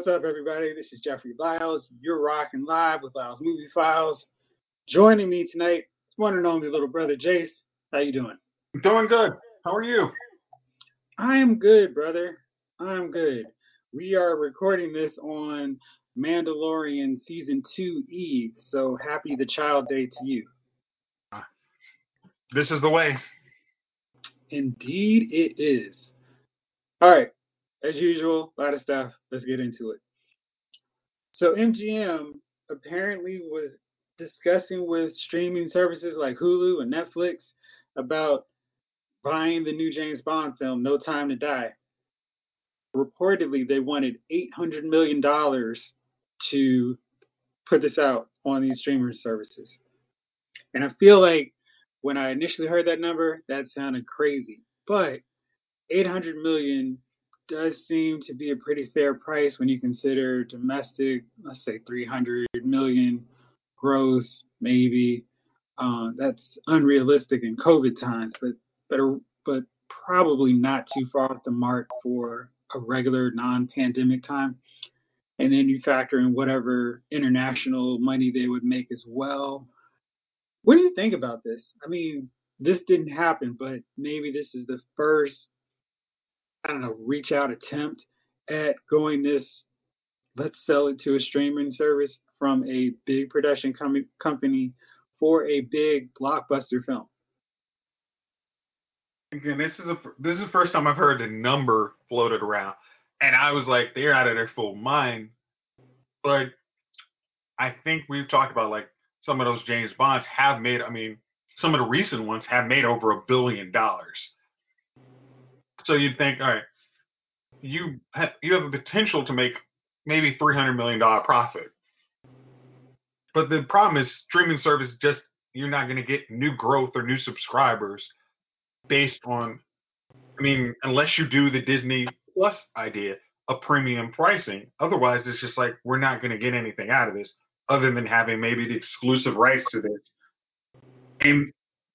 What's up, everybody? This is Jeffrey Lyles. You're rocking live with Lyles Movie Files. Joining me tonight, one and only little brother Jayce. How you doing? I'm doing good. How are you? I am good, brother. I'm good. We are recording this on Mandalorian season two Eve, so happy the Child Day to you. This is the way. Indeed, it is. All right, as usual, a lot of stuff. Let's get into it. So MGM apparently was discussing with streaming services like Hulu and Netflix about buying the new James Bond film, No Time to Die. Reportedly, they wanted $800 million to put this out on these streaming services. And I feel like when I initially heard that number, that sounded crazy. But 800 million does seem to be a pretty fair price when you consider domestic, let's say 300 million gross, maybe. Uh, that's unrealistic in COVID times, but but but probably not too far off the mark for a regular non-pandemic time. And then you factor in whatever international money they would make as well. What do you think about this? I mean, this didn't happen, but maybe this is the first, I don't know, reach out attempt at going this, let's sell it to a streaming service from a big production com- company for a big blockbuster film. Again, this is a this is the first time I've heard the number floated around, and I was like, they're out of their full mind. But I think we've talked about like some of those James Bonds have made. I mean, some of the recent ones have made over a billion dollars. So you'd think, all right, you you have the potential to make maybe three hundred million dollar profit. But the problem is streaming service just you're not going to get new growth or new subscribers based on I mean, unless you do the Disney Plus idea of premium pricing. Otherwise it's just like we're not going to get anything out of this other than having maybe the exclusive rights to this. And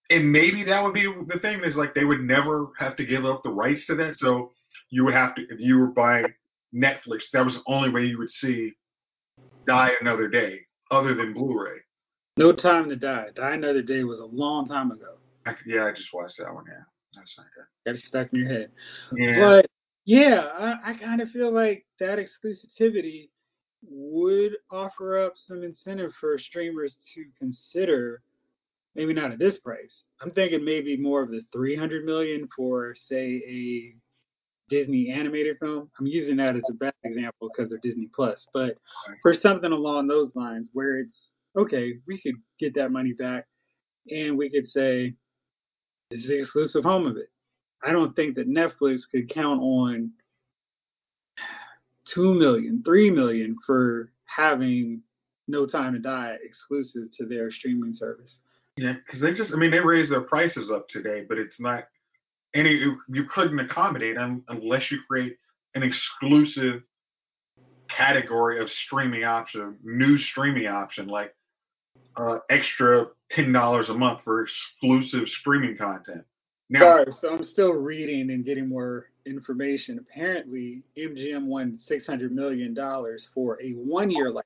and maybe that would be the thing is like they would never have to give up the rights to that. So you would have to if you were buying Netflix, that was the only way you would see Die Another Day other than Blu-ray. No Time to Die. Die Another Day was a long time ago. I, yeah, I just watched that one. Yeah, that's not good. Got it stuck in your head. Yeah. But yeah, I, I kind of feel like that exclusivity would offer up some incentive for streamers to consider. Maybe not at this price. I'm thinking maybe more of the 300 million for, say, a Disney animated film. I'm using that as a bad example because of Disney Plus, but for something along those lines where it's okay, we could get that money back and we could say this is the exclusive home of it. I don't think that Netflix could count on two million, three million for having No Time to Die exclusive to their streaming service. Yeah, because they just, I mean, they raised their prices up today, but it's not any, you, you couldn't accommodate them unless you create an exclusive category of streaming option, new streaming option, like uh, extra $10 a month for exclusive streaming content. Now, Sorry, so I'm still reading and getting more information. Apparently, MGM won $600 million for a one year license.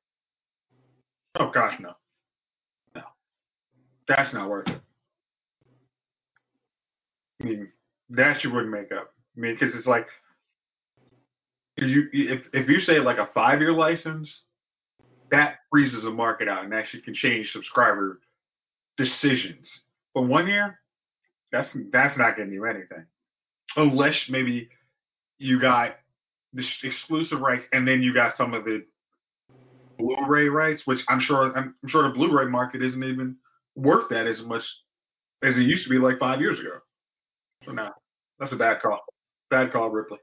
oh gosh, no. No. That's not worth it. I mean, that you wouldn't make up. I mean, because it's like, if you if if you say like a five year license, that freezes the market out and actually can change subscriber decisions. But one year, that's that's not getting you anything, unless maybe you got the exclusive rights and then you got some of the Blu-ray rights, which I'm sure I'm sure the Blu-ray market isn't even worth that as much as it used to be like five years ago. So now that's a bad call. Bad call, Ripley.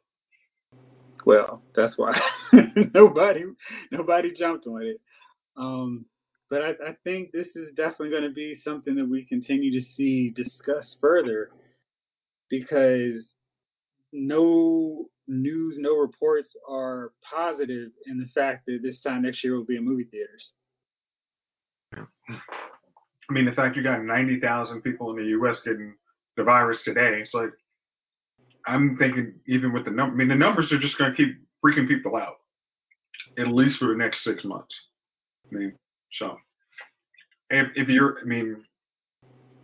Well, that's why nobody nobody jumped on it. Um, but I, I think this is definitely going to be something that we continue to see discussed further because no news, no reports are positive in the fact that this time next year will be in movie theaters. I mean, the fact you got 90,000 people in the U.S. getting the virus today, it's like, I'm thinking even with the number, I mean, the numbers are just going to keep freaking people out. at least for the next six months. I mean, so if, if you're, I mean,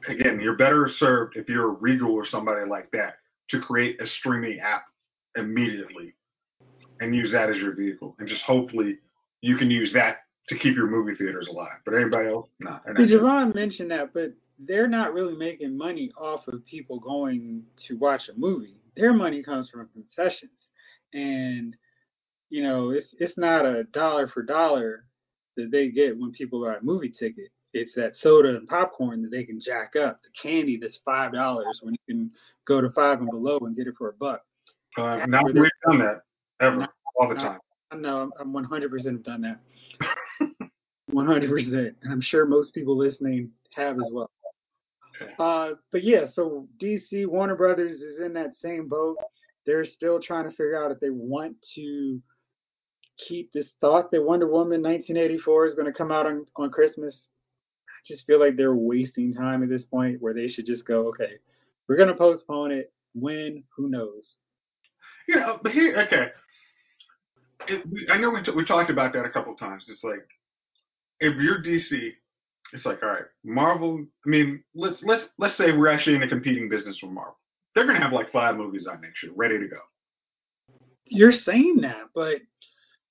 again, you're better served if you're a Regal or somebody like that to create a streaming app immediately and use that as your vehicle, and just hopefully you can use that to keep your movie theaters alive. But anybody else, no. Nah, Javon mentioned that, but they're not really making money off of people going to watch a movie. Their money comes from concessions, and you know it's it's not a dollar for dollar that they get when people buy a movie ticket. It's that soda and popcorn that they can jack up, the candy that's five dollars when you can go to five and below and get it for a buck. Uh, now we've done that ever, not, all the time. No, I'm 100% done that. 100%. And I'm sure most people listening have as well. Uh, but yeah, so DC Warner Brothers is in that same boat. They're still trying to figure out if they want to keep this thought that Wonder Woman 1984 is going to come out on, on Christmas. I just feel like they're wasting time at this point where they should just go, okay, we're going to postpone it. When? Who knows? You know, but here, okay. It, I know we, t- we talked about that a couple times. It's like, if you're DC, it's like, all right, Marvel. I mean, let's let's let's say we're actually in a competing business with Marvel. They're gonna have like five movies out next year, ready to go. You're saying that, but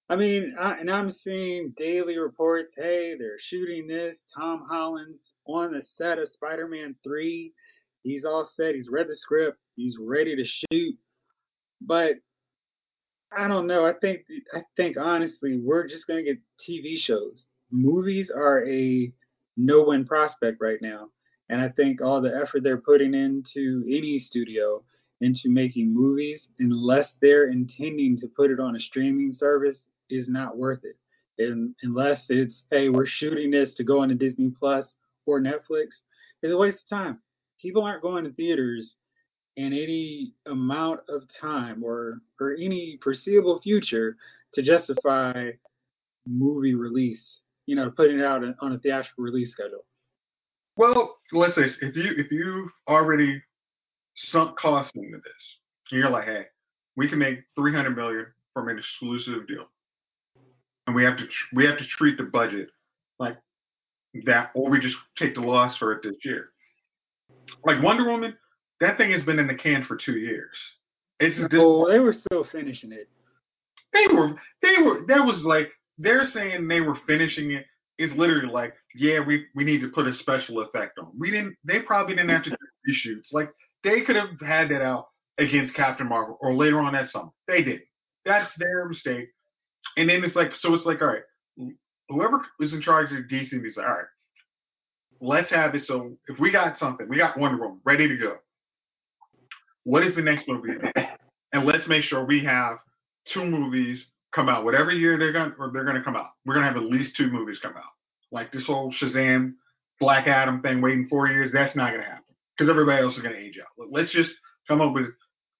I mean, I, and I'm seeing daily reports. Hey, they're shooting this. Tom Holland's on the set of Spider-Man Three. He's all set. He's read the script. He's ready to shoot. But I don't know. I think I think honestly, we're just gonna get TV shows. Movies are a no-win prospect right now, and I think all the effort they're putting into any studio into making movies, unless they're intending to put it on a streaming service, is not worth it. And unless it's hey, we're shooting this to go on to Disney Plus or Netflix, it's a waste of time. People aren't going to theaters in any amount of time or for any foreseeable future to justify movie release. You know, putting it out on a theatrical release schedule. Well, let's say if you if you've already sunk costs into this, you're like, hey, we can make 300 million from an exclusive deal, and we have to we have to treat the budget like that, or we just take the loss for it this year. Like Wonder Woman, that thing has been in the can for two years. It's oh, they were still finishing it. They were. They were. That was like they're saying they were finishing it. It's literally like, yeah, we we need to put a special effect on. We didn't. They probably didn't have to do reshoots. Like they could have had that out against Captain Marvel or later on that summer. They did. That's their mistake. And then it's like, so it's like, all right, whoever was in charge of DC, is like, all right, let's have it. So if we got something, we got Wonder Woman ready to go what is the next movie? And let's make sure we have two movies come out, whatever year they're gonna or they're gonna come out. We're gonna have at least two movies come out. Like this whole Shazam, Black Adam thing, waiting four years, that's not gonna happen because everybody else is gonna age out. Let's just come up with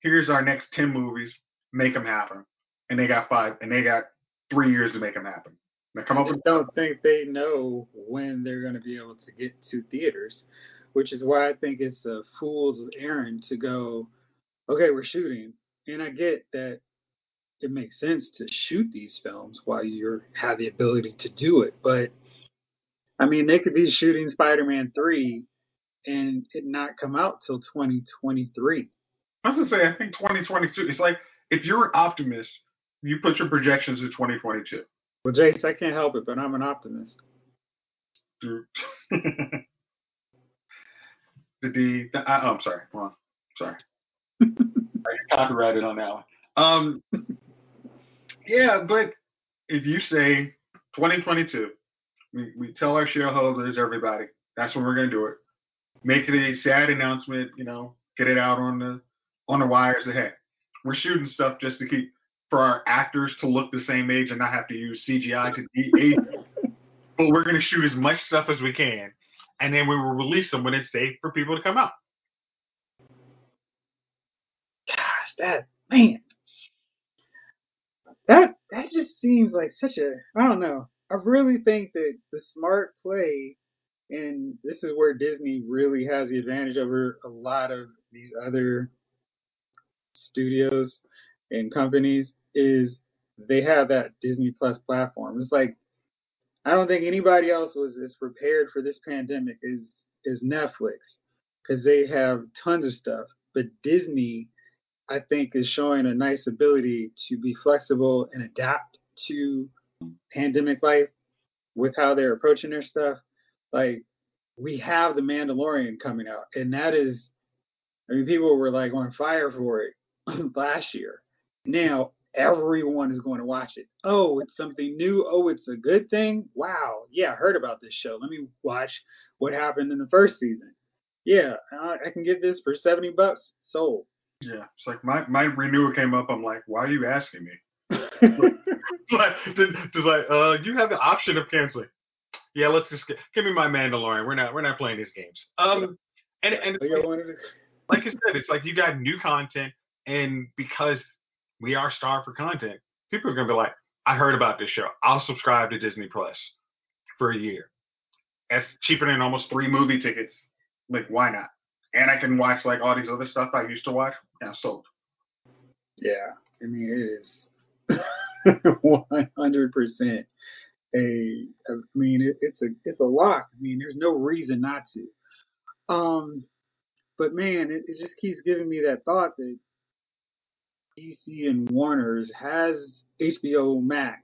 here's our next ten movies, make them happen, and they got five, and they got three years to make them happen. Now come up with. don't think they know when they're gonna be able to get to theaters which is why I think it's a fool's errand to go, okay, we're shooting. And I get that it makes sense to shoot these films while you have the ability to do it. But I mean, they could be shooting Spider Man 3 and it not come out till 2023. I was going to say, I think 2022, it's like if you're an optimist, you put your projections to 2022. Well, Jayce, I can't help it, but I'm an optimist. the D. The, uh, oh, I'm sorry. Come on. Sorry. I get copyrighted on that one. Um, yeah, but if you say 2022, we, we tell our shareholders, everybody, that's when we're going to do it. Make it a sad announcement, you know, get it out on the on the wires ahead. We're shooting stuff just to keep for our actors to look the same age and not have to use CGI to de-age. but we're going to shoot as much stuff as we can and then we will release them when it's safe for people to come out. Gosh, that man, that that just seems like such a I don't know. I really think that the smart play, and this is where Disney really has the advantage over a lot of these other studios and companies, is they have that Disney Plus platform. It's like I don't think anybody else was as prepared for this pandemic as as Netflix because they have tons of stuff. But Disney, I think, is showing a nice ability to be flexible and adapt to pandemic life with how they're approaching their stuff. Like we have the Mandalorian coming out, and that is, I mean, people were like on fire for it last year. Now everyone is going to watch it. Oh, it's something new. Oh, it's a good thing. Wow. Yeah, I heard about this show. Let me watch what happened in the first season. Yeah, I, I can get this for 70 bucks. Sold. Yeah, it's like my my renewal came up. I'm like, why are you asking me? like, just like, uh, you have the option of canceling. Yeah, let's just get, give me my Mandalorian. We're not we're not playing these games. Um, and and like I said, it's like you got new content, and because we are starved for content, people are gonna be like, I heard about this show. I'll subscribe to Disney Plus for a year. That's cheaper than almost three movie tickets. Like, why not? And I can watch like all these other stuff I used to watch. Now sold. Yeah, I mean it is one hundred percent a. I mean it, it's a it's a lock. I mean there's no reason not to. Um, but man, it, it just keeps giving me that thought that DC and Warner's has HBO Max,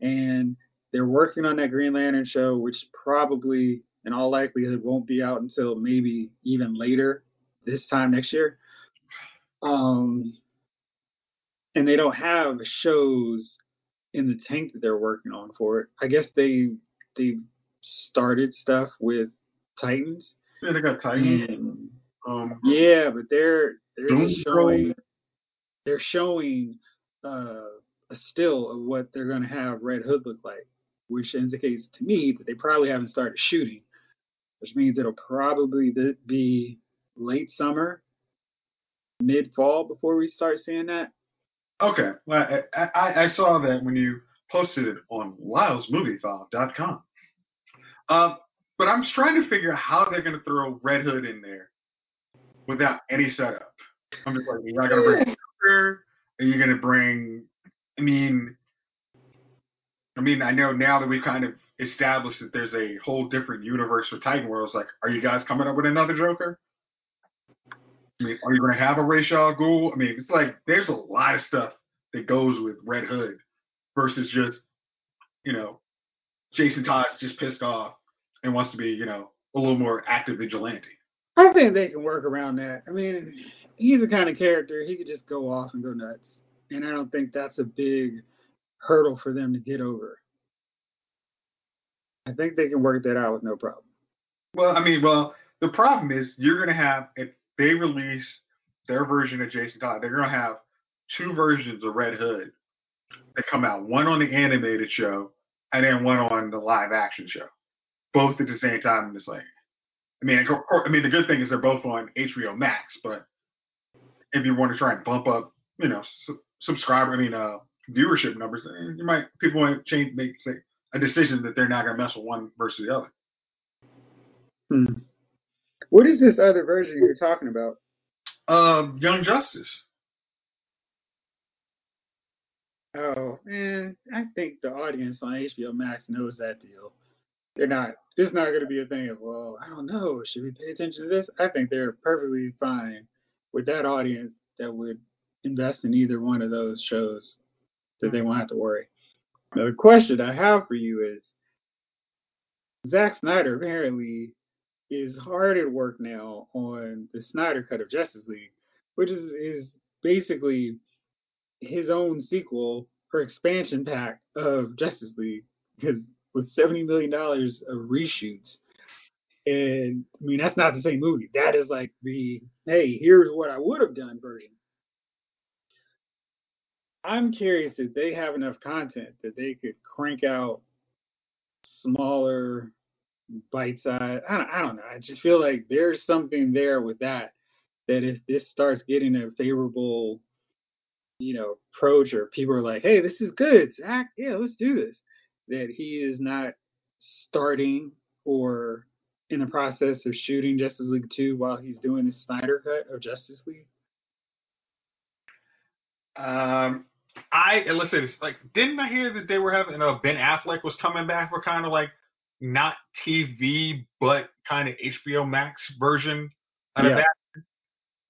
and they're working on that Green Lantern show, which probably in all likelihood won't be out until maybe even later this time next year. Um, and they don't have shows in the tank that they're working on for it. I guess they they started stuff with Titans. Yeah, they got Titans. And, um, yeah, but they're they're showing they're showing uh, a still of what they're going to have Red Hood look like, which indicates to me that they probably haven't started shooting which means it'll probably be late summer, mid fall before we start seeing that. Okay, well, I, I, I saw that when you posted it on LylesMovieFile.com. Uh, but I'm trying to figure out how they're going to throw Red Hood in there without any setup. I'm just like, you're not going to bring Joker? Are you going to bring? I mean, I mean, I know now that we've kind of established that there's a whole different universe for Titan where it's like, are you guys coming up with another Joker? I mean, are you going to have a Ra's al Ghul? I mean, it's like there's a lot of stuff that goes with Red Hood versus just, you know, Jason Todd's just pissed off and wants to be, you know, a little more active vigilante. I think they can work around that. I mean, he's the kind of character he could just go off and go nuts, and I don't think that's a big hurdle for them to get over. I think they can work that out with no problem. Well, I mean, well, the problem is you're going to have if they release their version of Jason Todd, they're going to have two versions of Red Hood that come out, one on the animated show and then one on the live action show, both at the same time in the same. I mean, I mean, the good thing is they're both on HBO Max, but if you want to try and bump up, you know, su- subscriber, I mean, uh, viewership numbers, eh, you might people might change make say a decision that they're not going to mess with one versus the other. Hmm. What is this other version you're talking about? Um, Young Justice. Oh man, I think the audience on HBO Max knows that deal. They're not. It's not going to be a thing of well, I don't know. Should we pay attention to this? I think they're perfectly fine with that audience that would invest in either one of those shows that they won't have to worry. Now, the question I have for you is Zack Snyder apparently is hard at work now on the Snyder Cut of Justice League, which is, is basically his own sequel or expansion pack of Justice League because with $70 million of reshoots. And I mean, that's not the same movie. That is like the, hey, here's what I would have done version. I'm curious if they have enough content that they could crank out smaller bite size. I don't, I don't know. I just feel like there's something there with that. That if this starts getting a favorable, you know, approach, or people are like, "Hey, this is good, Zack. Yeah, let's do this." That he is not starting or in the process of shooting Justice League 2 while he's doing the Snyder cut of Justice League? Um, I and listen, like didn't I hear that they were having uh, Ben Affleck was coming back for kind of like not TV but kind of HBO Max version out Yeah. of that.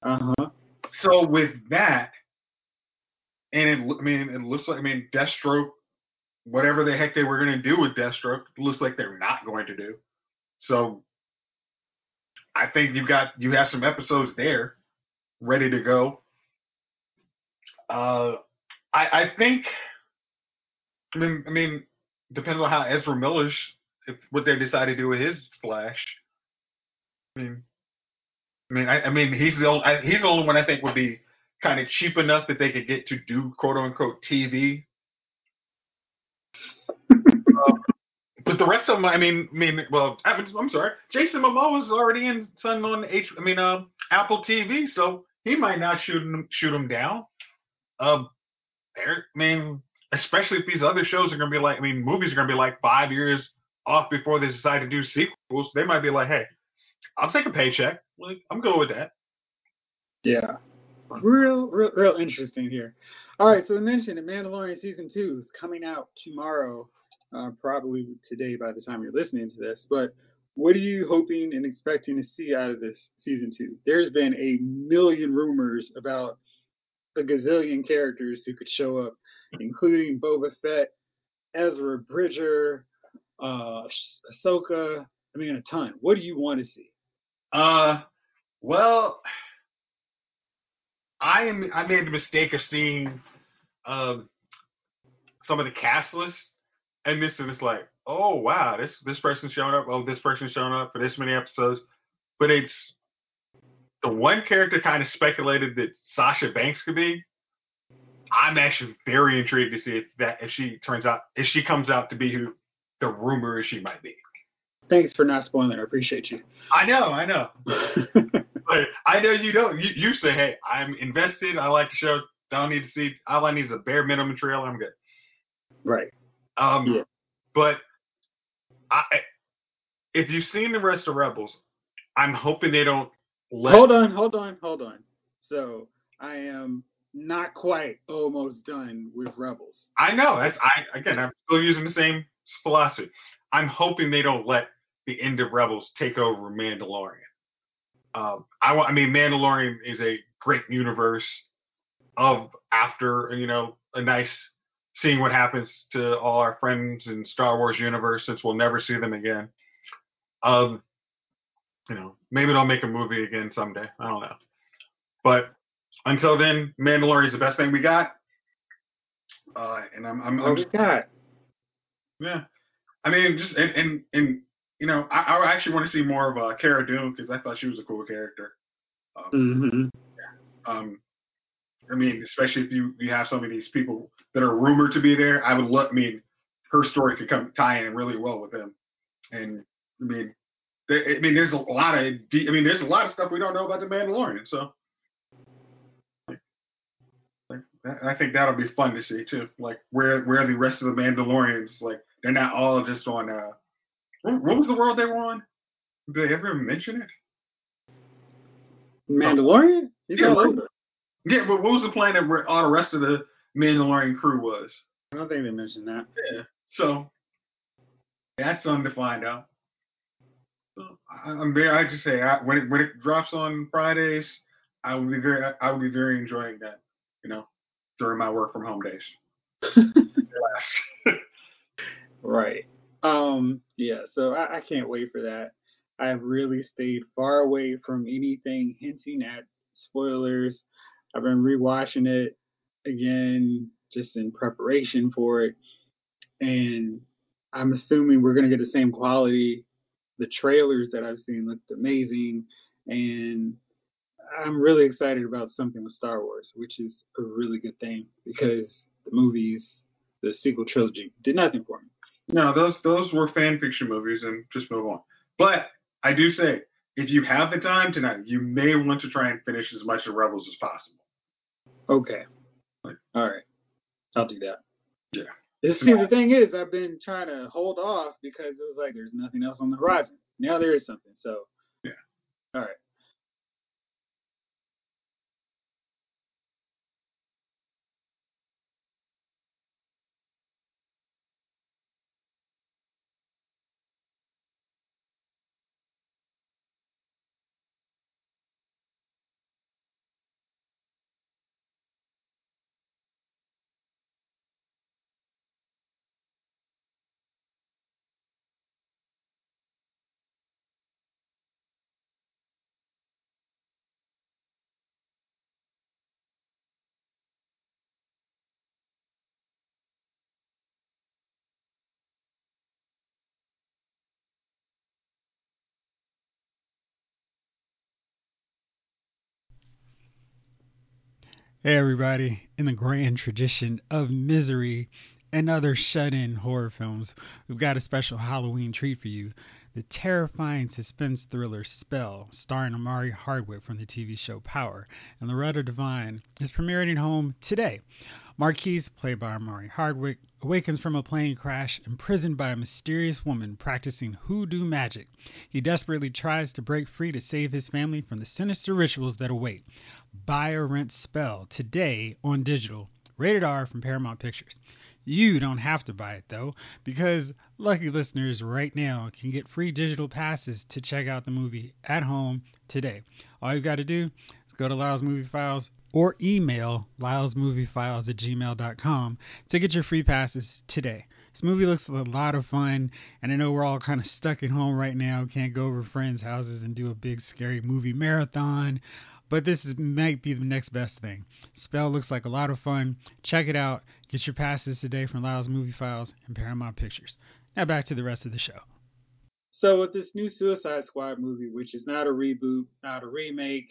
Uh huh. So with that, and it, I mean, it looks like I mean Deathstroke, whatever the heck they were going to do with Deathstroke, it looks like they're not going to do. So I think you've got you have some episodes there ready to go. Uh, I I think. I mean, I mean, depends on how Ezra Miller's if what they decide to do with his Flash. I mean, I mean, I, I mean, he's the only I, he's the only one I think would be kind of cheap enough that they could get to do quote unquote TV. Um, but the rest of them, I mean, I mean, well, I, I'm sorry, Jason Momoa is already in son on H, I mean, uh, Apple TV, so he might not shoot him shoot him down. Um, I mean, especially if these other shows are going to be like, I mean, movies are going to be like five years off before they decide to do sequels. They might be like, hey, I'll take a paycheck. Like, I'm good with that. Yeah. Real, real, real interesting here. All right, so we mentioned the Mandalorian season two is coming out tomorrow, uh, probably today by the time you're listening to this. But what are you hoping and expecting to see out of this season two? There's been a million rumors about a gazillion characters who could show up, including Boba Fett, Ezra Bridger, uh, Ahsoka. I mean, a ton. What do you want to see? Uh, well, I am. I made the mistake of seeing um, some of the cast lists, and this is like, oh wow, this this person's showing up. Oh, this person's showing up for this many episodes, but it's the one character kind of speculated that Sasha Banks could be. I'm actually very intrigued to see if that if she turns out if she comes out to be who the rumor is she might be. Thanks for not spoiling. It i appreciate you. I know, I know. But I know you don't. You, you say, hey, I'm invested. I like the show. Don't need to see. All I need is a bare minimum trailer. I'm good. right. Um, Yeah. but I, if you've seen the rest of Rebels, I'm hoping they don't let. Hold on, hold on, hold on. So I am not quite almost done with Rebels. I know. That's I again. I'm still using the same philosophy. I'm hoping they don't let the end of Rebels take over Mandalorian. Um, I want. I mean, Mandalorian is a great universe of after you know a nice seeing what happens to all our friends in Star Wars universe since we'll never see them again. Um, you know, maybe they'll make a movie again someday. I don't know. But until then, Mandalorian is the best thing we got. Uh, and I'm, I'm, I'm just, got. yeah. I mean, just and and, and you know, I, I actually want to see more of uh, Cara Dune because I thought she was a cool character. Um, hmm um, I mean, especially if you you have some of these people that are rumored to be there, I would love. I mean, her story could come tie in really well with them. And I mean, I mean, there's a lot of. I mean, there's a lot of stuff we don't know about the Mandalorian. So, I think that'll be fun to see too. Like where where the rest of the Mandalorians like they're not all just on. uh What, was the world they were on? Did they ever mention it? Mandalorian? He's Yeah. Yeah, but what was the planet where all the rest of the Mandalorian crew was? I don't think they mentioned that. Yeah. So that's something to find out. I'm very. I just say I, when it when it drops on Fridays, I will be very. I will be very enjoying that. You know, during my work from home days. Right. Um. Yeah. So I, I can't wait for that. I've really stayed far away from anything hinting at spoilers. I've been rewatching it again just in preparation for it, and I'm assuming we're gonna get the same quality. The trailers that I've seen looked amazing, and I'm really excited about something with Star Wars, which is a really good thing because the movies, the sequel trilogy, did nothing for me. no, those those were fan fiction movies, and just move on. But I do say, if you have the time tonight, you may want to try and finish as much of Rebels as possible. Okay. All right. I'll do that. Yeah. You See, the thing is, I've been trying to hold off because it was like there's nothing else on the horizon. Now there is something. So. Yeah. All right. Hey, everybody. In the grand tradition of misery and other shut in horror films, we've got a special Halloween treat for you. The terrifying suspense thriller Spell, starring Omari Hardwick from the TV show Power, and Loretta Devine, is premiering at home today. Marquise, played by Omari Hardwick, awakens from a plane crash imprisoned by a mysterious woman practicing hoodoo magic. He desperately tries to break free to save his family from the sinister rituals that await. Buy or rent Spell today on digital. Rated R from Paramount Pictures. You don't have to buy it though, because lucky listeners right now can get free digital passes to check out the movie at home today. All you've got to do is go to Lyles Movie Files or email lylesmoviefiles at gmail.com to get your free passes today. This movie looks a lot of fun, and I know we're all kind of stuck at home right now, can't go over friends' houses and do a big scary movie marathon, but this is, might be the next best thing. Spell looks like a lot of fun. Check it out. Get your passes today from Lyles Movie Files and Paramount Pictures. Now back to the rest of the show. So with this new Suicide Squad movie, which is not a reboot, not a remake,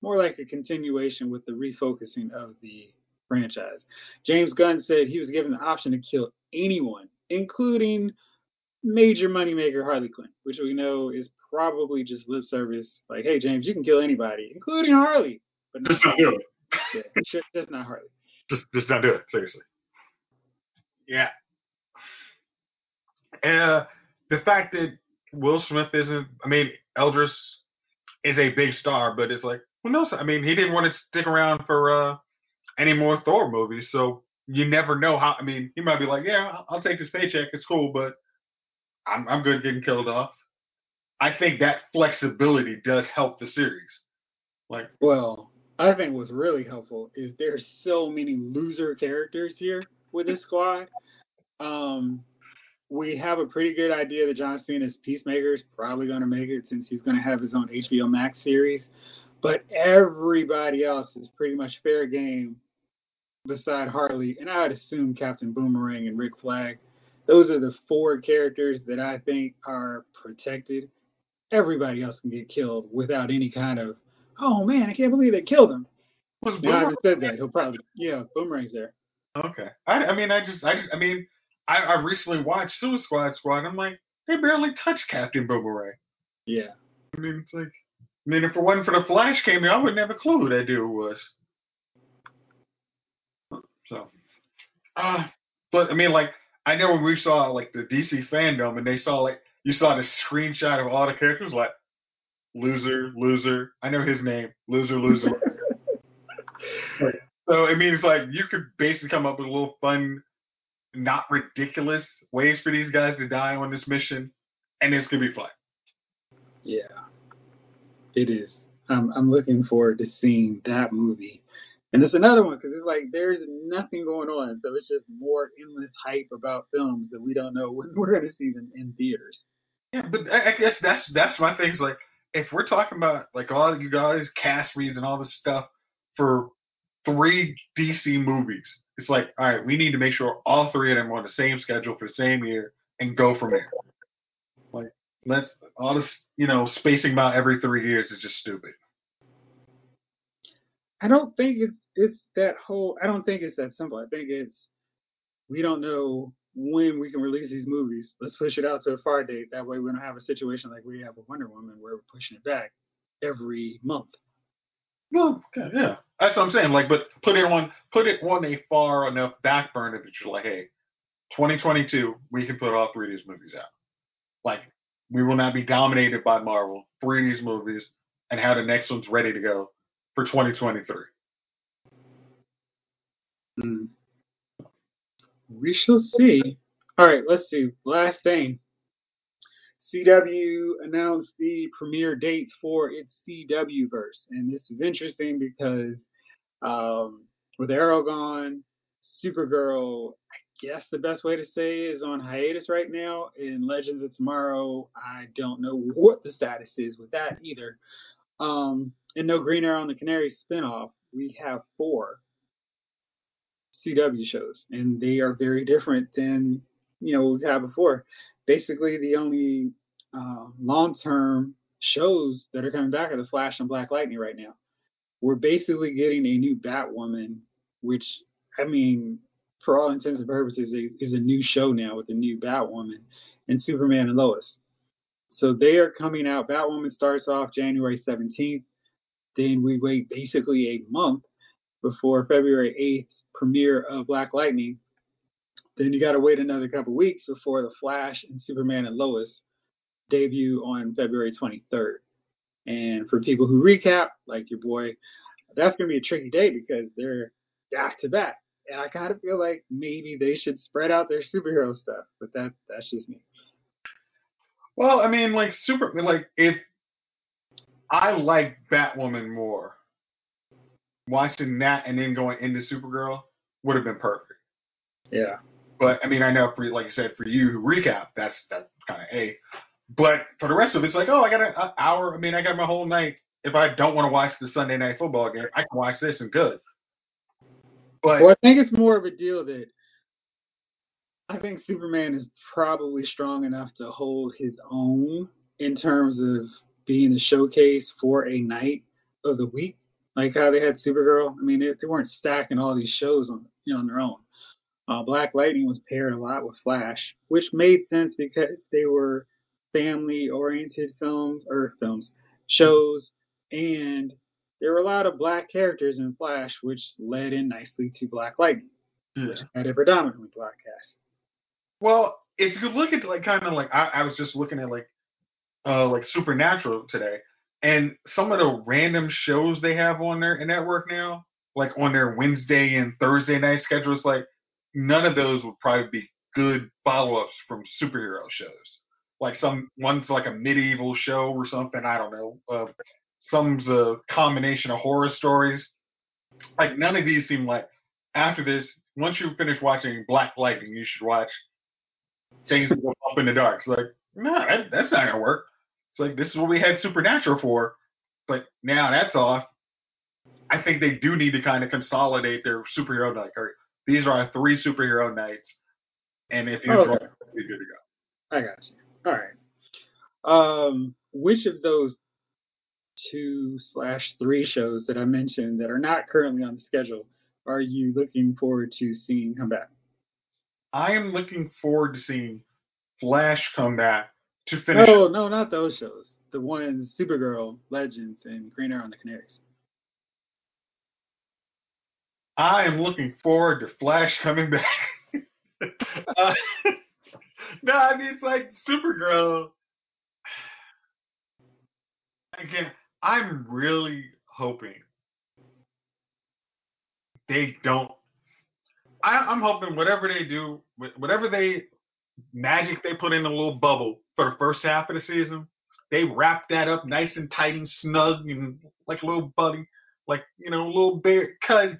more like a continuation with the refocusing of the franchise. James Gunn said he was given the option to kill anyone, including major moneymaker Harley Quinn, which we know is probably just lip service. Like, hey, James, you can kill anybody, including Harley. But just not do it. Yeah, just not Harley. Just, just not do it. Seriously. Yeah. Uh, the fact that Will Smith isn't, I mean, Idris is a big star, but it's like, who knows? I mean, he didn't want to stick around for uh, any more Thor movies, so you never know how. I mean, he might be like, yeah, I'll, I'll take this paycheck, it's cool, but I'm, I'm good getting killed off. I think that flexibility does help the series. Like, well, I think what's really helpful is there's so many loser characters here with this squad. Um, we have a pretty good idea that John Cena's Peacemaker is probably going to make it since he's going to have his own HBO Max series. But everybody else is pretty much fair game beside Harley, and I'd assume Captain Boomerang and Rick Flag. Those are the four characters that I think are protected. Everybody else can get killed without any kind of, oh man, I can't believe they killed him. Was now, I just said that. He'll probably, yeah, Boomerang's there. Okay. I, I mean, I just, I just, I mean, I, I recently watched Suicide Squad. I'm like, they barely touched Captain Boomerang. Yeah. I mean, it's like, I mean, if it wasn't for the Flash cameo, I wouldn't have a clue who that dude was. So, uh, but I mean, like, I know when we saw like the DC fandom and they saw like you saw the screenshot of all the characters, like loser, loser. I know his name, loser, loser. so it means like you could basically come up with a little fun, not ridiculous ways for these guys to die on this mission, and it's gonna be fun. Yeah. It is. I'm I'm looking forward to seeing that movie. And it's another one because it's like there's nothing going on, so it's just more endless hype about films that we don't know when we're going to see them in theaters. Yeah, but I guess that's that's my thing. Is like if we're talking about like all you guys cast reads and all this stuff for three DC movies, it's like all right, we need to make sure all three of them are on the same schedule for the same year and go from there. Like let's all this, you know, spacing about every three years is just stupid. I don't think it's it's that whole. I don't think it's that simple. I think it's we don't know when we can release these movies. Let's push it out to a far date. That way, we don't have a situation like we have with Wonder Woman where we're pushing it back every month. Well, yeah, that's what I'm saying. Like, but put it on put it on a far enough back burner that you're like, hey, 2022, we can put all three of these movies out. Like, we will not be dominated by Marvel. Three of these movies, and have the next one's ready to go for 2023. Mm. We shall see. All right, let's see. Last thing. CW announced the premiere dates for its CW verse, and this is interesting because um, with Arrow gone, Supergirl I guess the best way to say is on hiatus right now. In Legends of Tomorrow, I don't know what the status is with that either. Um, and no Green Arrow and the Canary spinoff. We have four CW shows, and they are very different than you know we've had before. Basically, the only uh, long-term shows that are coming back are the Flash and Black Lightning right now. we're basically getting a new Batwoman, which I mean, for all intents and purposes, is a new show now with a new Batwoman and Superman and Lois. So they are coming out. Batwoman starts off January 17th. Then we wait basically a month before February 8th premiere of Black Lightning. Then you got to wait another couple weeks before The Flash and Superman and Lois debut on February 23rd. And for people who recap, like your boy, that's going to be a tricky day because they're back to back. And I kind of feel like maybe they should spread out their superhero stuff, but that that's just me. Well, I mean, like super, like if I like Batwoman more, watching that and then going into Supergirl would have been perfect. Yeah. But I mean, I know for like you said, for you who recap, that's that's kind of a. But for the rest of it, it's like, oh, I got an hour. I mean, I got my whole night. If I don't want to watch the Sunday night football game, I can watch this and good. But well, I think it's more of a deal that I think Superman is probably strong enough to hold his own in terms of being the showcase for a night of the week, like how they had Supergirl. I mean, they, they weren't stacking all these shows on you know on their own. Uh, Black Lightning was paired a lot with Flash, which made sense because they were family-oriented films or films shows, and there were a lot of black characters in Flash, which led in nicely to Black Lightning, yeah. which had a predominantly black cast. Well, if you look at like kind of like I, I was just looking at like uh like Supernatural today, and some of the random shows they have on their network now, like on their Wednesday and Thursday night schedules, like none of those would probably be good follow-ups from superhero shows. Like some one's like a medieval show or something. I don't know. Uh, some's a combination of horror stories. Like none of these seem like after this. Once you finish watching Black Lightning, you should watch Things Up in the Dark. It's like no, that, that's not gonna work. It's like this is what we had Supernatural for, but now that's off. I think they do need to kind of consolidate their superhero night. These are our three superhero nights, and if you enjoy, okay. you're good to go. I got you. All right. Um, which of those two slash three shows that I mentioned that are not currently on the schedule are you looking forward to seeing come back? I am looking forward to seeing Flash come back to finish. Oh no, not those shows. The ones Supergirl, Legends, and Green Arrow and the Canaries. I am looking forward to Flash coming back. uh, no, I mean it's like Supergirl. Again, I'm really hoping they don't. I, I'm hoping whatever they do, whatever they magic they put in a little bubble for the first half of the season, they wrap that up nice and tight and snug and like a little buddy, like you know, little bear,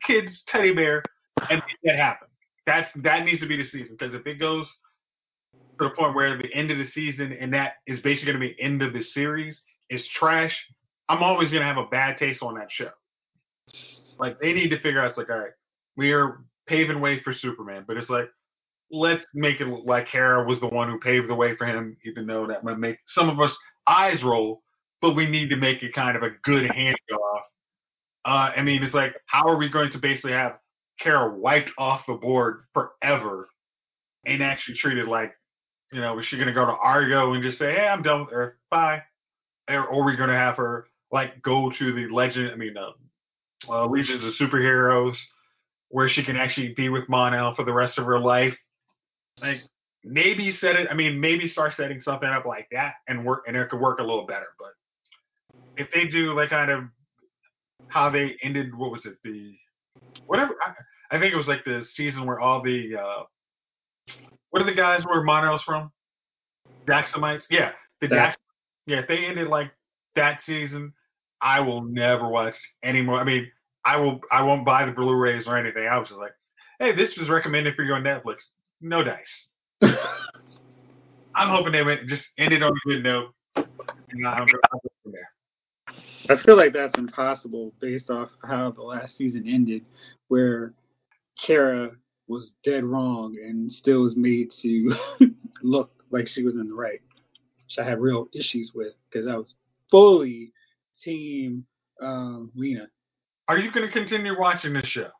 kid's teddy bear, and that happen. That's that needs to be the season because if it goes to the point where the end of the season and that is basically going to be end of the series is trash, I'm always going to have a bad taste on that show. Like they need to figure out, it's like, all right, we are paving way for Superman, but it's like, let's make it look like Kara was the one who paved the way for him, even though that might make some of us eyes roll, but we need to make it kind of a good handoff. Uh, I mean, it's like, how are we going to basically have Kara wiped off the board forever and actually treated like, you know, is she going to go to Argo and just say, hey, I'm done with Earth, bye? Or, or are we going to have her, like, go to the legend, I mean, uh, uh, Legions of Superheroes, where she can actually be with Mon-El for the rest of her life? Like, maybe set it, I mean, maybe start setting something up like that and work, and it could work a little better. But if they do, like, kind of how they ended, what was it, the, whatever, I, I think it was like the season where all the, uh, what are the guys where Mon-El's from? Daxamites? Yeah, the Dax. Yeah, if they ended like that season, I will never watch anymore. I mean, I will. I won't buy the Blu-rays or anything. I was just like, hey, this was recommended for you on Netflix. No dice. I'm hoping they went just ended on a good note. I'm from there. I feel like that's impossible based off how the last season ended, where Kara was dead wrong and still was made to look like she was in the right, which I had real issues with because I was fully team um, Lena Are you going to continue watching this show?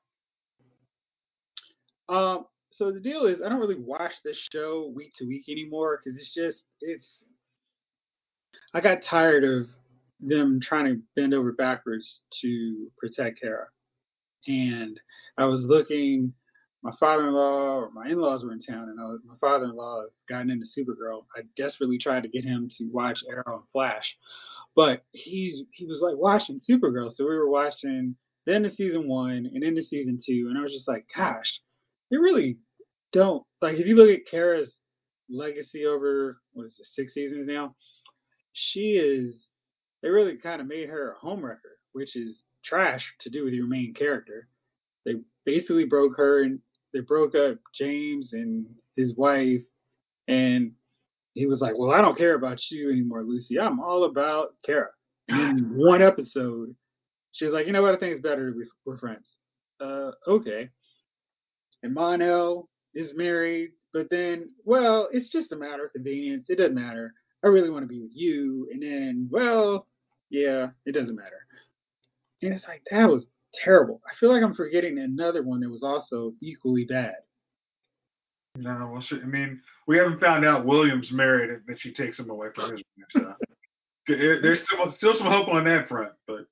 Um, so the deal is, I don't really watch this show week to week anymore because it's just it's. I got tired of them trying to bend over backwards to protect Kara, and I was looking. My father-in-law or my in-laws were in town, and I was, my father-in-law has gotten into Supergirl. I desperately tried to get him to watch Arrow and Flash, but he's he was like watching Supergirl, so we were watching then the season one and into season two, and I was just like, gosh, they really don't like if you look at Kara's legacy over what is it six seasons now, she is they really kind of made her a homewrecker, which is trash to do with your main character. They basically broke her and they broke up James and his wife, and he was like, "Well, I don't care about you anymore, Lucy. I'm all about Kara." In one episode, she's like, "You know what? I think it's better we, we're friends." Uh, okay. And Mon-El is married, but then, well, it's just a matter of convenience. It doesn't matter. I really want to be with you. And then, well, yeah, it doesn't matter. And it's like that was terrible. I feel like I'm forgetting another one that was also equally bad. No, well, she, I mean, we haven't found out William's married and that she takes him away from his wife. So eh, there's still still some hope on that front, but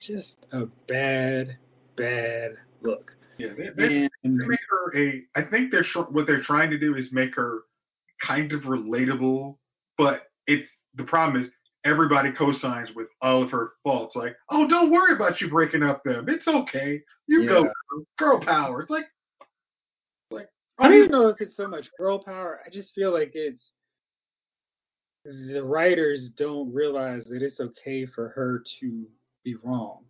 just a bad, bad look. Yeah, they, they, And they make her a. I think they're what they're trying to do is make her kind of relatable, but it's the problem is everybody co-signs with all of her faults. Like, oh, don't worry about you breaking up them. It's okay. You go, Yeah. girl. girl power. It's like, like I don't even know if it's so much girl power. I just feel like it's the writers don't realize that it's okay for her to be wrong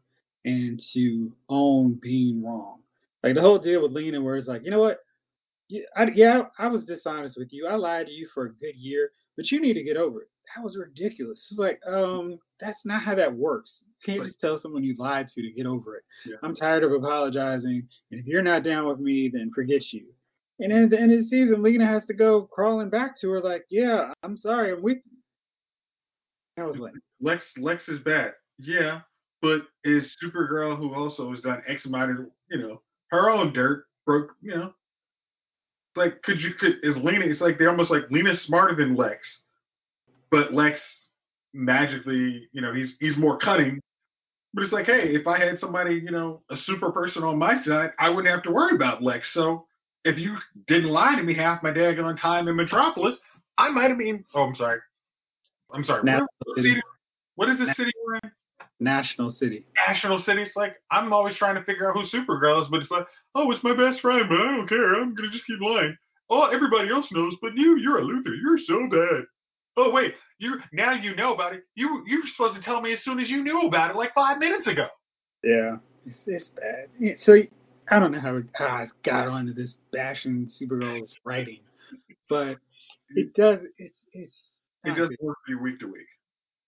and to own being wrong. Like the whole deal with Lena, where it's like, you know what? Yeah, I, yeah, I was dishonest with you. I lied to you for a good year, but you need to get over it. That was ridiculous. It's like, um, that's not how that works. You can't just tell someone you lied to to get over it. Yeah. I'm tired of apologizing, and if you're not down with me, then forget you. And then at the end of the season, Lena has to go crawling back to her like, "Yeah, I'm sorry, I'm with." you." I was like, Lex Lex is bad. Yeah, but is Supergirl who also has done X amount of you know her own dirt broke you know. Like could you could is Lena? It's like they're almost like Lena's smarter than Lex, but Lex magically you know he's he's more cunning. But it's like hey, if I had somebody you know a super person on my side, I wouldn't have to worry about Lex. So if you didn't lie to me half my daggone time in Metropolis, I might have been. Oh, I'm sorry. I'm sorry. What, City. what is the city we're? National City. National City. It's like I'm always trying to figure out who Supergirl is, but it's like, oh, it's my best friend, but I don't care. I'm gonna just keep lying. Oh, everybody else knows, but you, you're a Luthor. You're so bad. Oh wait, you now you know about it. You you're supposed to tell me as soon as you knew about it, like five minutes ago. Yeah, it's, it's bad. Yeah, So I don't know how, it, how I got onto this bashing Supergirl's writing, but it does. It's it's It doesn't work for you week to week.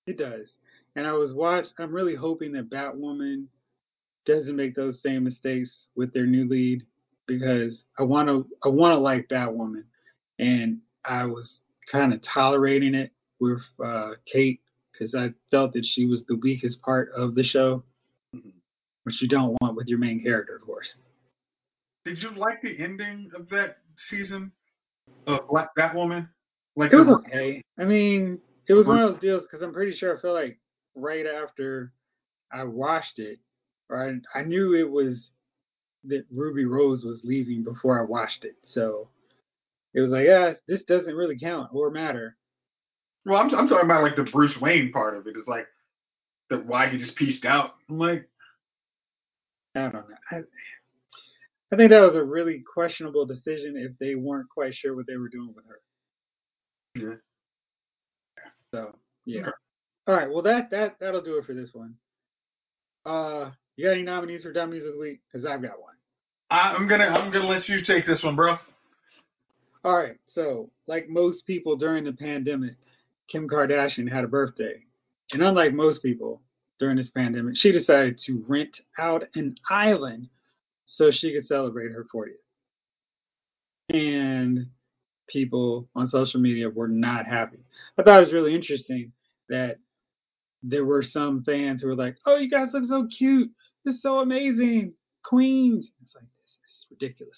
It does. And I was watch. I'm really hoping that Batwoman doesn't make those same mistakes with their new lead because I want to. I want to like Batwoman, and I was kind of tolerating it with uh, Kate because I felt that she was the weakest part of the show, Mhm. which you don't want with your main character, of course. Did you like the ending of that season of Black Batwoman? Like It was the- okay. I mean, it was one of those deals because I'm pretty sure I feel like right after I watched it, I, I knew it was that Ruby Rose was leaving before I watched it. So it was like, yeah, this doesn't really count or matter. Well, I'm I'm talking about like the Bruce Wayne part of it. It's like the why he just pieced out. I'm like, I don't know. I, I think that was a really questionable decision if they weren't quite sure what they were doing with her. Yeah. So yeah. Okay. All right. Well, that that that'll do it for this one. Uh, you got any nominees for dummies of the week? Because I've got one. I, I'm gonna I'm gonna let you take this one, bro. All right. So, like most people during the pandemic, Kim Kardashian had a birthday, and unlike most people during this pandemic, she decided to rent out an island so she could celebrate her 40th. And people on social media were not happy. I thought it was really interesting that there were some fans who were like, "Oh, you guys look so cute. this is so amazing, Queens. It's like this is ridiculous.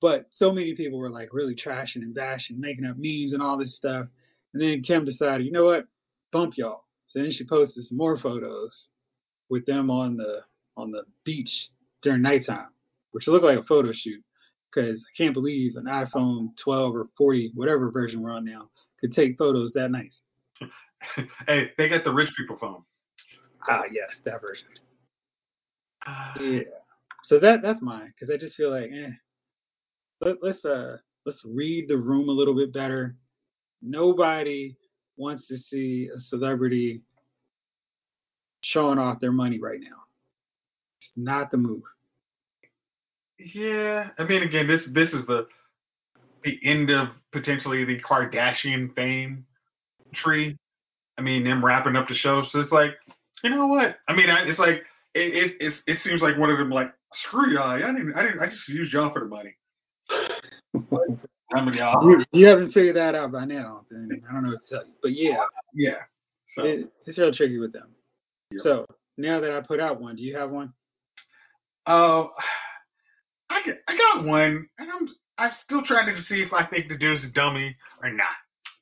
But so many people were like really trashing and bashing, making up memes and all this stuff. And then Kim decided, you know what, bump y'all. So then she posted some more photos with them on the on the beach during nighttime, which looked like a photo shoot. Because I can't believe an iPhone 12 or 40, whatever version we're on now, could take photos that nice. hey, they got the rich people phone. Ah, yes, that version. yeah. So that that's mine because I just feel like, eh. Let, let's uh let's read the room a little bit better. Nobody wants to see a celebrity showing off their money right now. It's not the move. Yeah, I mean, again, this this is the the end of potentially the Kardashian fame tree. I mean, them wrapping up the show, so it's like, you know what? I mean, I, it's like it, it it it seems like one of them like screw y'all. I didn't I didn't I just used y'all for the money. Many y'all? You, you haven't figured that out by now, then I don't know what to tell you. But yeah, Yeah. So it, it's real tricky with them. Yep. So now that I put out one, do you have one? Uh, I get, I got one, and I'm I'm still trying to see if I think the dude's a dummy or not.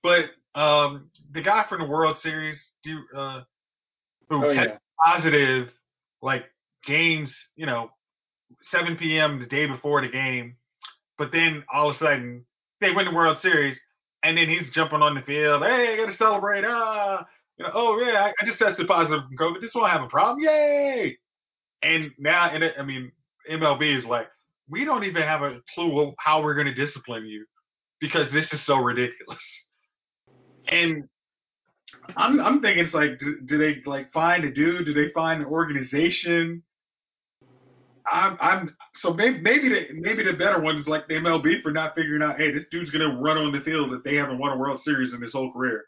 But um, the guy from the World Series, do uh, who Oh, tested positive, like games, you know, 7 p.m. the day before the game, but then all of a sudden they win the World Series, and then he's jumping on the field. Hey, I got to celebrate! Ah, you know, oh yeah, I, just tested positive from COVID. This won't have a problem. Yay! And now, and it, I mean, MLB is like, we don't even have a clue how we're going to discipline you because this is so ridiculous. And I'm I'm thinking it's like, do, do they like find a dude? Do they find an organization? I'm I'm so maybe maybe the maybe the better one is like the MLB for not figuring out, hey, this dude's gonna run on the field if they haven't won a World Series in his whole career,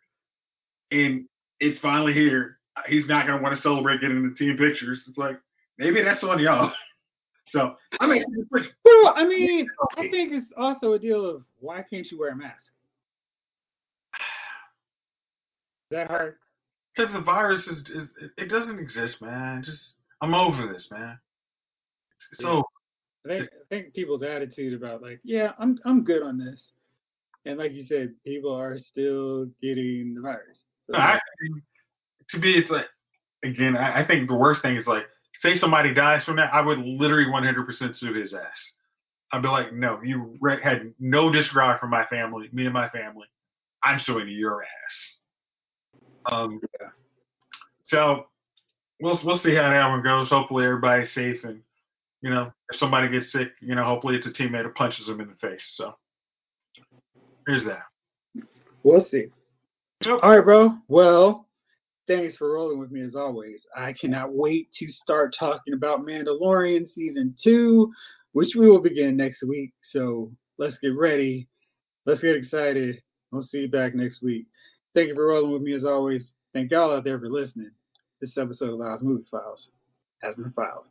and it's finally here. He's not gonna want to celebrate getting the team pictures. It's like maybe that's on y'all. So I mean, Well, I mean, I think it's also a deal of why can't you wear a mask? Is that hurt. because the virus is, is it doesn't exist, man. Just I'm over this, man. So I think I think people's attitude about like, yeah, I'm I'm good on this, and like you said, people are still getting the virus. So, I, to me, it's like again, I, I think the worst thing is like, say somebody dies from that, I would literally 100% sue his ass. I'd be like, no, you re- had no disregard for my family, me and my family. I'm suing your ass. Um, Yeah. so we'll we'll see how that one goes. Hopefully, everybody's safe, and you know, if somebody gets sick, you know, hopefully it's a teammate who punches them in the face. So here's that. we'll see. Yep. All right, bro. Well, thanks for rolling with me as always. I cannot wait to start talking about Mandalorian season two, which we will begin next week. So let's get ready. Let's get excited. We'll see you back next week. Thank you for rolling with me as always. Thank y'all out there for listening. This episode of Lyles Movie Files has been filed.